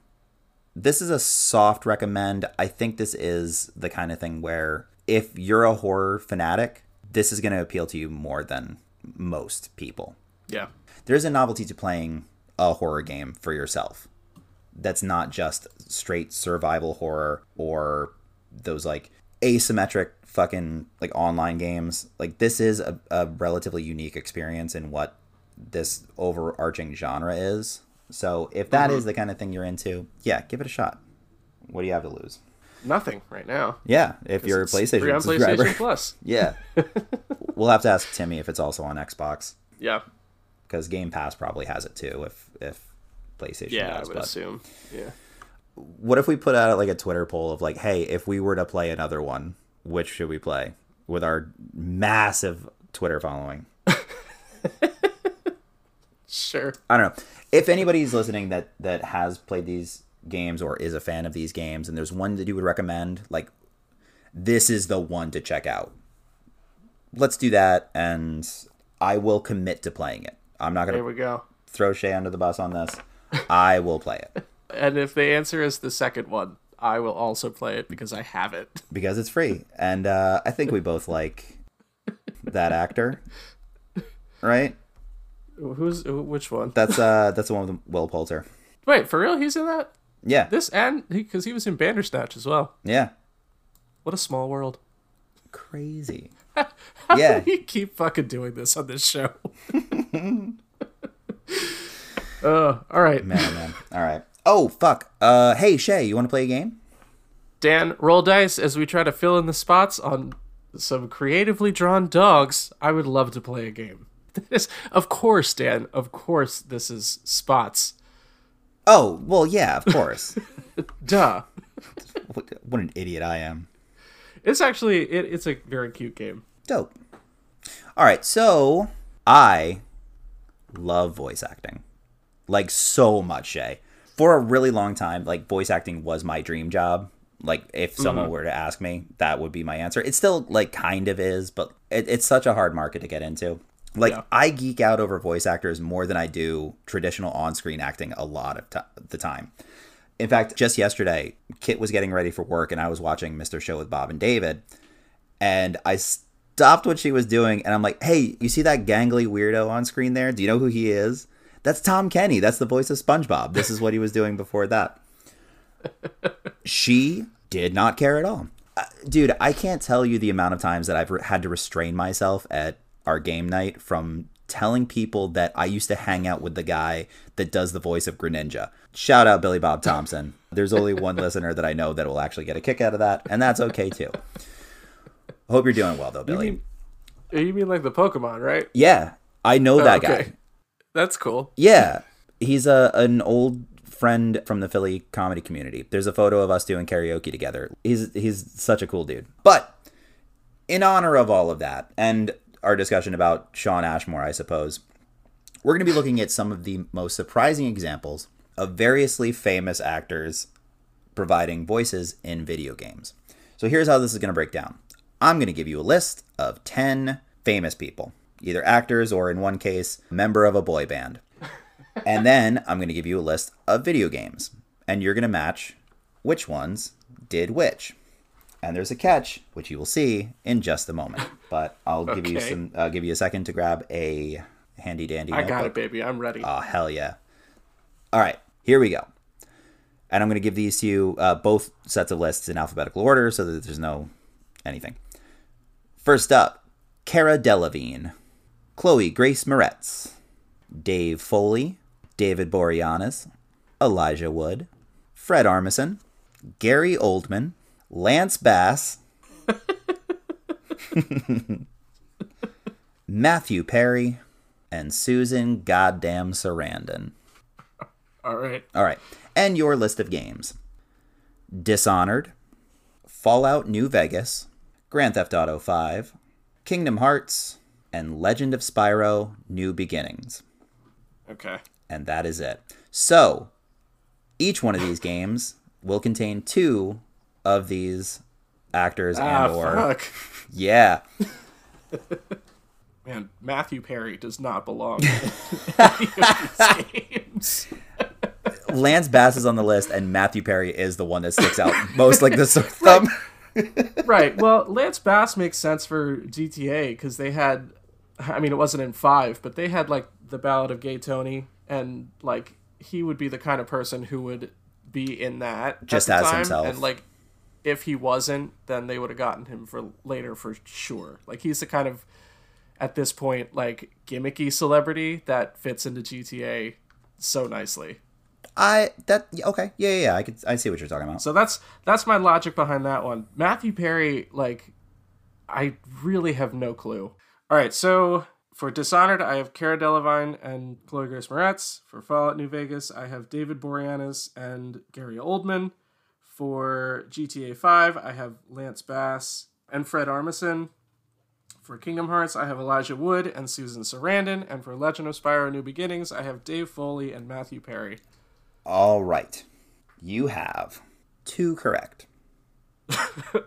this is a soft recommend. I think this is the kind of thing where if you're a horror fanatic, this is going to appeal to you more than most people Yeah. there's a novelty to playing a horror game for yourself that's not just straight survival horror or those like asymmetric fucking like online games like this is a, a relatively unique experience in what this overarching genre is so if that is mm-hmm. the kind of thing you're into yeah give it a shot what do you have to lose Nothing right now. yeah if you're a It's free playstation on subscriber PlayStation [LAUGHS] Plus. yeah [LAUGHS] we'll have to ask timmy if it's also on xbox Yeah. because Game Pass probably has it too. If if PlayStation Yeah, does, I would but assume. Yeah. what if we put out like a Twitter poll of like, hey, if we were to play another one, which should we play? With our massive Twitter following, Sure. I don't know. If anybody's listening that that has played these games or is a fan of these games, and there's one that you would recommend, like this is the one to check out. Let's do that, and I will commit to playing it. I'm not gonna we go. throw Shea under the bus on this. I will play it. [LAUGHS] And if the answer is the second one, I will also play it because I have it. [LAUGHS] because it's free and uh, i think we both like that actor right Who's which one? that's uh that's the one with will poulter Wait, for real? He's in that? yeah This and because he, was in Bandersnatch as well. yeah What a small world. crazy [LAUGHS] How Yeah. do we keep fucking doing this on this show? uh, [LAUGHS] all right. man oh, man all right oh fuck uh hey shea you want to play a game Dan, roll dice as we try to fill in the spots on some creatively drawn dogs. I would love to play a game. [LAUGHS] This, of course, Dan. Of course, this is spots. oh well yeah of course [LAUGHS] Duh. what, what an idiot i am It's actually it, it's a very cute game. dope all right so i love voice acting like so much shea for a really long time like voice acting was my dream job like if someone mm-hmm. were to ask me that would be my answer it still like kind of is but it, it's such a hard market to get into like Yeah. i geek out over voice actors more than i do traditional on-screen acting a lot of t- the time in fact just yesterday kit was getting ready for work and i was watching mr show with bob and david and I stopped what she was doing and I'm like, hey, you see that gangly weirdo on screen there? Do you know who he is? That's Tom Kenny. That's the voice of SpongeBob. This is what he was doing before that. she did not care at all. Uh, dude, I can't tell you the amount of times that I've re- had to restrain myself at our game night from telling people that I used to hang out with the guy that does the voice of Greninja. Shout out Billy Bob Thompson. There's only one [LAUGHS] listener that I know that will actually get a kick out of that, and that's okay too. Hope you're doing well though, Billy. You mean, you mean like the Pokemon, right? yeah, I know that Oh, okay. guy. That's cool. Yeah, he's a an old friend from the Philly comedy community. There's a photo of us doing karaoke together. He's he's such a cool dude. But in honor of all of that and our discussion about Shawn Ashmore, I suppose, we're going to be looking at some of the most surprising examples of variously famous actors providing voices in video games. So here's how this is going to break down. I'm going to give you a list of 10 famous people, either actors or in one case, member of a boy band. And then I'm going to give you a list of video games, and you're going to match which ones did which. And there's a catch, which you will see in just a moment. But I'll give you some. I'll give you a second to grab a handy dandy. I got it, baby. I'm ready. Oh, hell yeah. All right, here we go. And I'm going to give these to you, uh, both sets of lists in alphabetical order so that there's no anything. First up, Cara Delevingne, Chloe Grace Moretz, Dave Foley, David Boreanaz, Elijah Wood, Fred Armisen, Gary Oldman, Lance Bass, [LAUGHS] Matthew Perry, and Susan Goddamn Sarandon. All right. All right. And your list of games Dishonored, Fallout New Vegas, Grand Theft Auto 5, Kingdom Hearts, and Legend of Spyro New Beginnings. Okay. And that is it. So, each one of these games will contain two of these actors Ah, and or fuck. [LAUGHS] yeah. [LAUGHS] Man, Matthew Perry does not belong [LAUGHS] in any of these games. Lance Bass is on the list and Matthew Perry is the one that sticks out most like the thumb. right. Well, Lance Bass makes sense for GTA because they had, I mean, it wasn't in five, but they had like the Ballad of Gay Tony, and like he would be the kind of person who would be in that Just as time, himself. and like if he wasn't, then they would have gotten him for later for sure. Like he's the kind of at this point like gimmicky celebrity that fits into GTA so nicely. I that okay. Yeah, yeah, yeah. I could I see what you're talking about. So that's that's my logic behind that one. Matthew Perry, like, I really have no clue. All right, so for Dishonored, I have Cara Delevingne and Chloe Grace Moretz. For Fallout New Vegas, I have David Boreanaz and Gary Oldman. For GTA 5, I have Lance Bass and Fred Armisen. For Kingdom Hearts, I have Elijah Wood and Susan Sarandon. And for Legend of Spyro New Beginnings, I have Dave Foley and Matthew Perry. All right. You have two correct. [LAUGHS]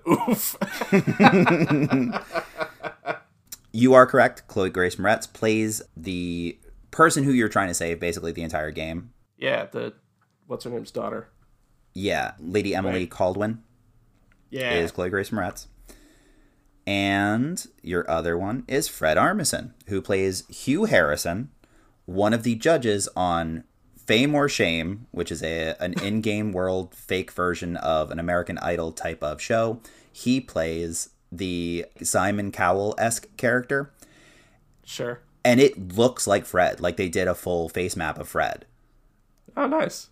Oof. [LAUGHS] [LAUGHS] You are correct. Chloe Grace Moretz plays the person who you're trying to save basically the entire game. yeah, the what's her name's daughter. Yeah, Lady Emily Right. Kaldwin Yeah. is Chloe Grace Moretz. And your other one is Fred Armisen, who plays Hugh Harrison, one of the judges on Fame or Shame, which is a an in-game world fake version of an American Idol type of show. He plays the Simon Cowell-esque character, Sure. and it looks like Fred. Like they did a full face map of Fred. Oh, nice.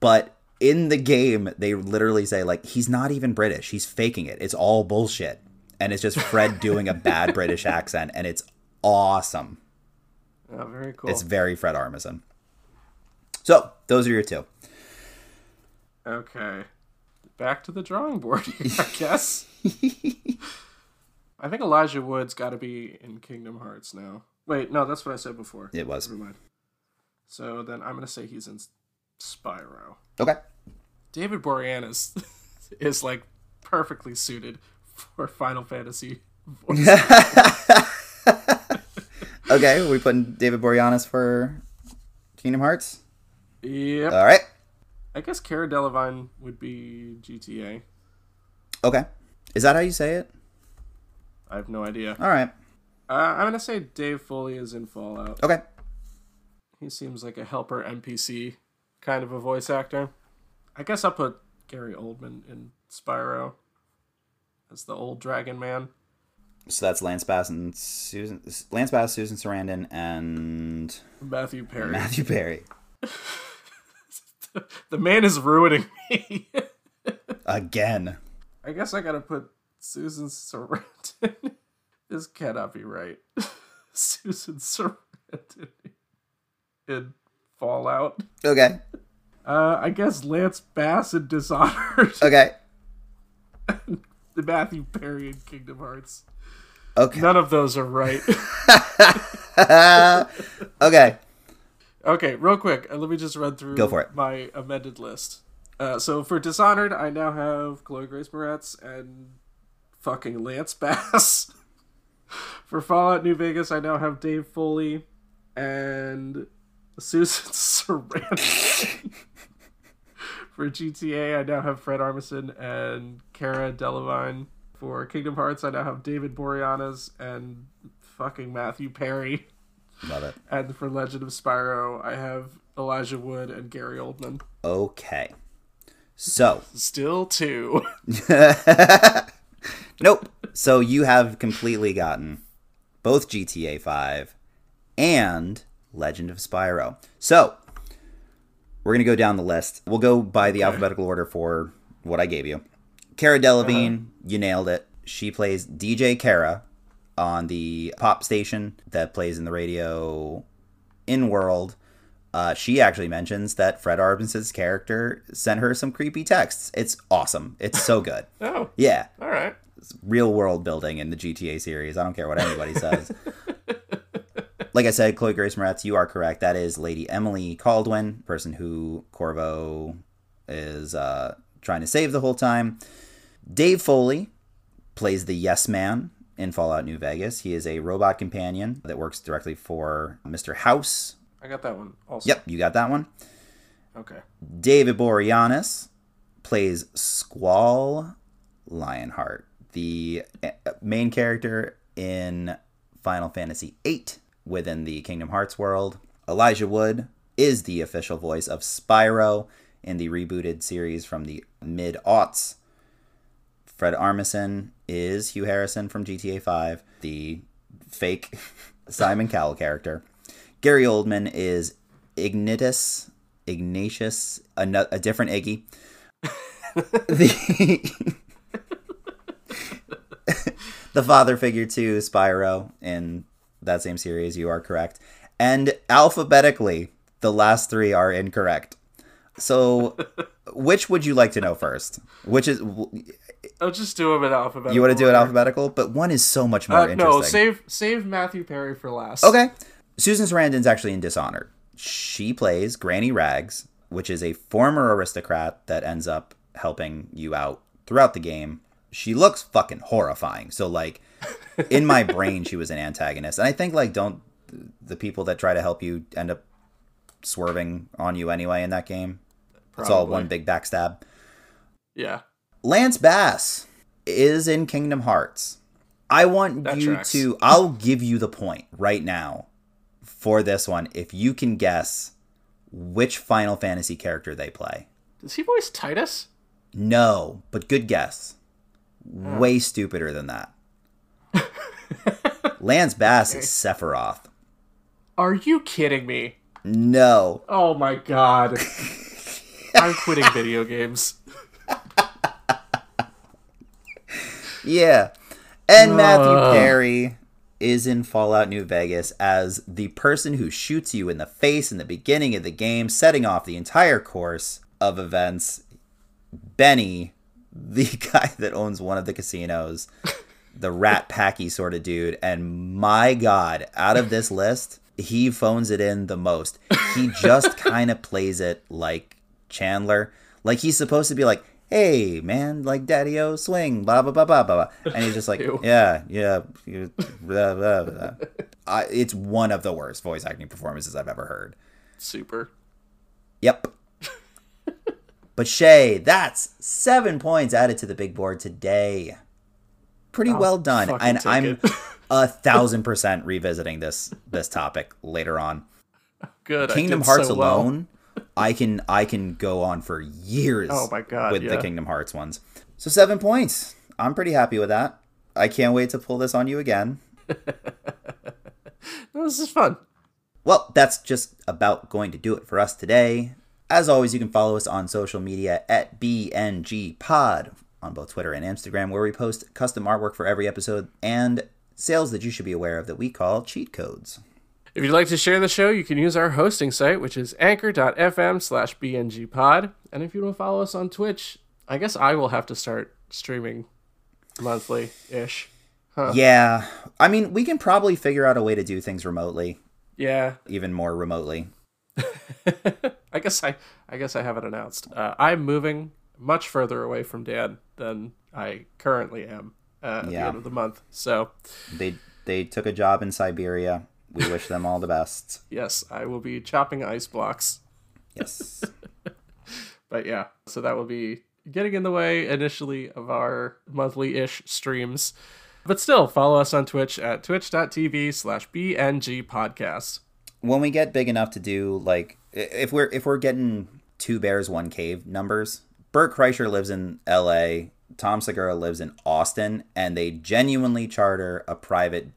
But in the game, they literally say like he's not even British. He's faking it. It's all bullshit, and it's just Fred [LAUGHS] doing a bad British accent, and it's awesome. Oh, very cool. It's very Fred Armisen. So those are your two. Okay. Back to the drawing board, [LAUGHS] I [LAUGHS] guess. I think Elijah Wood's got to be in Kingdom Hearts now. Wait, no, that's what I said before. It was Never mind. So then I'm going to say he's in Spyro. okay. David Boreanaz is [LAUGHS] like perfectly suited for Final Fantasy. Okay, we putting David Boreanaz for Kingdom Hearts. yep. All right. I guess Cara Delevingne would be GTA. Okay. Is that how you say it? I have no idea. All right. Uh, I'm gonna say Dave Foley is in Fallout. Okay. He seems like a helper NPC kind of a voice actor. I guess I'll put Gary Oldman in Spyro as the old dragon man. So that's Lance Bass and Susan Lance Bass, Susan Sarandon, and Matthew Perry. Matthew Perry. [LAUGHS] [LAUGHS] the man is ruining [LAUGHS] me. Again. I guess I gotta put Susan Sarandon. this cannot be right. [LAUGHS] Susan Sarandon in Fallout. Okay. Uh, I guess Lance Bass in Dishonored. Okay. the Matthew Perry in Kingdom Hearts. Okay. None of those are right. okay. Okay, real quick, uh, let me just run through Go for it. my amended list. Uh, so for Dishonored, I now have Chloe Grace Moretz and fucking Lance [LAUGHS] Bass. for Fallout New Vegas, I now have Dave Foley and Susan [LAUGHS] Sarandon. for GTA, I now have Fred Armisen and Cara Delevingne. For Kingdom Hearts, I now have David Boreanaz and fucking Matthew Perry. Love it. And for Legend of Spyro, I have Elijah Wood and Gary Oldman. Okay. So, Still two. [LAUGHS] nope. So you have completely gotten both GTA 5 and Legend of Spyro. So, we're going to go down the list. We'll go by the alphabetical order for what I gave you. Cara Delevingne, uh-huh. you nailed it. She plays DJ Cara on the pop station that plays in the radio in world. Uh, she actually mentions that Fred Armisen's character sent her some creepy texts. It's awesome. It's so [LAUGHS] good. Oh, Yeah, all right. real world building in the GTA series. I don't care what anybody says. [LAUGHS] like I said, Chloe Grace Moretz, you are correct. That is Lady Emily Kaldwin, person who Corvo is uh, trying to save the whole time. Dave Foley plays the Yes Man in Fallout New Vegas. He is a robot companion that works directly for Mr. House. I got that one also. Yep, you got that one. Okay. David Boreanaz plays Squall Lionheart, the uh, main character in Final Fantasy VIII within the Kingdom Hearts world. Elijah Wood is the official voice of Spyro in the rebooted series from the mid aughts. Fred Armisen is Hugh Harrison from GTA 5, the fake [LAUGHS] Simon Cowell character. Gary Oldman is Ignitus, Ignatius, a, a different Iggy. the, [LAUGHS] the father figure to Spyro in that same series, you are correct. And alphabetically, the last three are incorrect. So, which would you like to know first? Which is I'll just do them in alphabetical. you want to do it alphabetical, but one is so much more Uh, interesting. no, save save Matthew Perry for last. Okay. Susan Sarandon's actually in Dishonored. She plays Granny Rags, which is a former aristocrat that ends up helping you out throughout the game. She looks fucking horrifying. So like [LAUGHS] in my brain she was an antagonist. And I think like don't the people that try to help you end up swerving on you anyway in that game. It's all one big backstab. Yeah. Lance Bass is in Kingdom Hearts. I want That you tracks. to. I'll give you the point right now for this one if you can guess which Final Fantasy character they play. Does he voice Tidus? No, but good guess. Way stupider than that. [LAUGHS] Lance Bass is Sephiroth. Are you kidding me? No. Oh my god. [LAUGHS] I'm quitting video games. [LAUGHS] Yeah. And Matthew Ugh. Perry is in Fallout New Vegas as the person who shoots you in the face in the beginning of the game, setting off the entire course of events. Benny, the [LAUGHS] guy that owns one of the casinos, the rat packy sort of dude. And my God, out of this list, he phones it in the most. He just [LAUGHS] kind of plays it like Chandler. Like he's supposed to be like, hey, man, like Daddy O swing, blah, blah, blah, blah, blah. blah." And he's just like, [LAUGHS] yeah, yeah. Blah, blah, blah. I, it's one of the worst voice acting performances I've ever heard. Super. Yep. [LAUGHS] but Shea, that's seven points added to the big board today. pretty well done, and I'm a [LAUGHS] thousand percent revisiting this this topic later on. Good. Kingdom Hearts so well. alone, I can I can go on for years. Oh my God, with the. Kingdom Hearts ones. So seven points. I'm pretty happy with that. I can't wait to pull this on you again. [LAUGHS] No, this is fun. Well, that's just about going to do it for us today. As always, you can follow us on social media at BNG Pod on both Twitter and Instagram, where we post custom artwork for every episode and sales that you should be aware of that we call cheat codes. If you'd like to share the show, you can use our hosting site, which is anchor.fm slash bngpod. And if you don't follow us on Twitch, I guess I will have to start streaming monthly ish. Yeah, I mean, we can probably figure out a way to do things remotely, Yeah, even more remotely. [LAUGHS] I guess I, I guess I haven't announced. Uh, I'm moving much further away from Dad than I currently am uh, at Yeah. the end of the month. So They they took a job in Siberia. We wish them all the best. [LAUGHS] yes, I will be chopping ice blocks. Yes. [LAUGHS] But yeah, so that will be getting in the way initially of our monthly ish streams. But still, follow us on Twitch at twitch.tv slash BNG podcast. when we get big enough to do like if we're if we're getting two bears one cave numbers bert kreischer lives in la tom segura lives in austin and they genuinely charter a private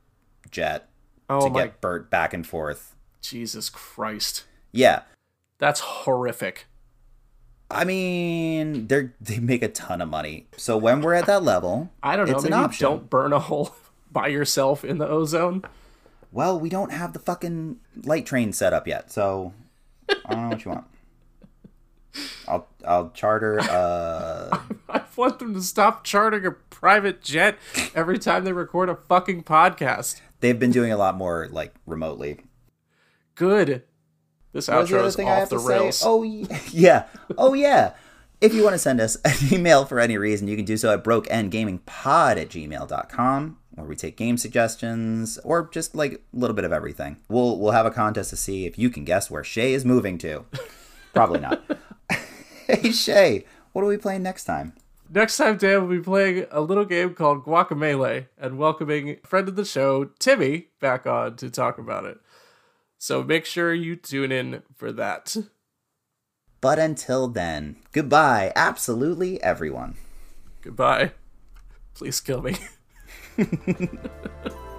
jet Oh to my get bert back and forth Jesus Christ. yeah That's horrific. i mean they're they make a ton of money so when we're at that level I don't know, it's an option don't burn a hole [LAUGHS] by yourself in the ozone. well we don't have the fucking light train set up yet so i don't know what you want [LAUGHS] i'll i'll charter uh [LAUGHS] I want them to stop chartering a private jet every time they record a fucking podcast. They've been doing a lot more like remotely Good. This What outro is thing I off have the to rails. say? Oh [LAUGHS] yeah, oh yeah. If you want to send us an email for any reason, you can do so at brokeendgamingpod at gmail.com, where we take game suggestions or just like a little bit of everything. We'll we'll have a contest to see if you can guess where Shea is moving to. Probably not. [LAUGHS] hey Shea, what are we playing next time? Next time, Dan will be playing a little game called Guacamelee and welcoming friend of the show, Timmy, back on to talk about it. So make sure you tune in for that. But until then, goodbye, absolutely everyone. Goodbye. Please kill me. [LAUGHS]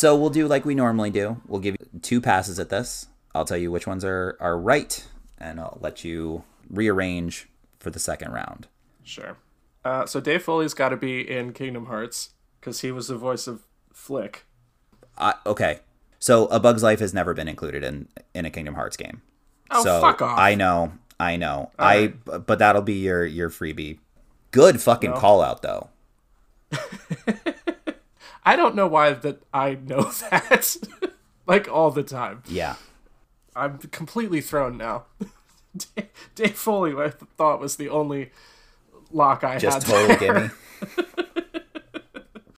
So we'll do like we normally do. We'll give you two passes at this. I'll tell you which ones are, are right, and I'll let you rearrange for the second round. Sure. Uh, so Dave Foley's got to be in Kingdom Hearts because he was the voice of Flick. Uh, okay. So A Bug's Life has never been included in in a Kingdom Hearts game. Oh, so fuck off. I know, I know. I but that'll be your your freebie. Good fucking call out though. [LAUGHS] I don't know why that I know [LAUGHS] that. like all the time. Yeah. I'm completely thrown now. [LAUGHS] Dave Foley, I thought was the only lock I Just had. total there. gimme. [LAUGHS]